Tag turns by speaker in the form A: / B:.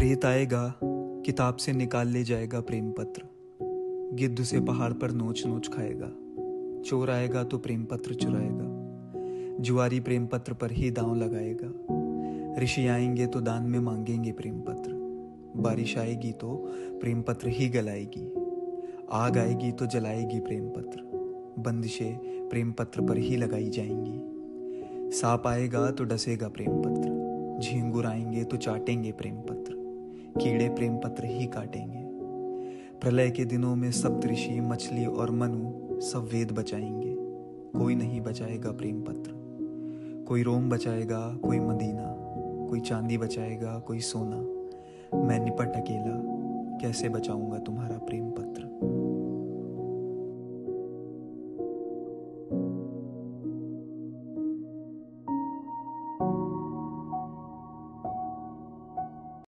A: प्रेत आएगा, किताब से निकाल ले जाएगा प्रेम पत्र गिद्ध से पहाड़ पर नोच नोच खाएगा। चोर आएगा तो प्रेम पत्र चुराएगा। जुआरी प्रेम पत्र पर ही दांव लगाएगा। ऋषि आएँगे तो दान में मांगेंगे प्रेम पत्र बारिश आएगी तो प्रेम पत्र ही गलाएगी। आग आएगी तो जलाएगी प्रेम पत्र बंदिशें प्रेम पत्र पर ही लगाई जाएँगी। सांप आएगा तो डसेगा प्रेम पत्र झींगुर आएँगे तो चाटेंगे प्रेम पत्र कीड़े प्रेम पत्र ही काटेंगे। प्रलय के दिनों में सब ऋषि, मछली और मनु सब वेद बचाएँगे। कोई नहीं बचाएगा प्रेम पत्र। कोई रोम बचाएगा, कोई मदीना। कोई चांदी बचाएगा, कोई सोना। मैं निपट अकेला। कैसे बचाऊँगा तुम्हारा प्रेम पत्र?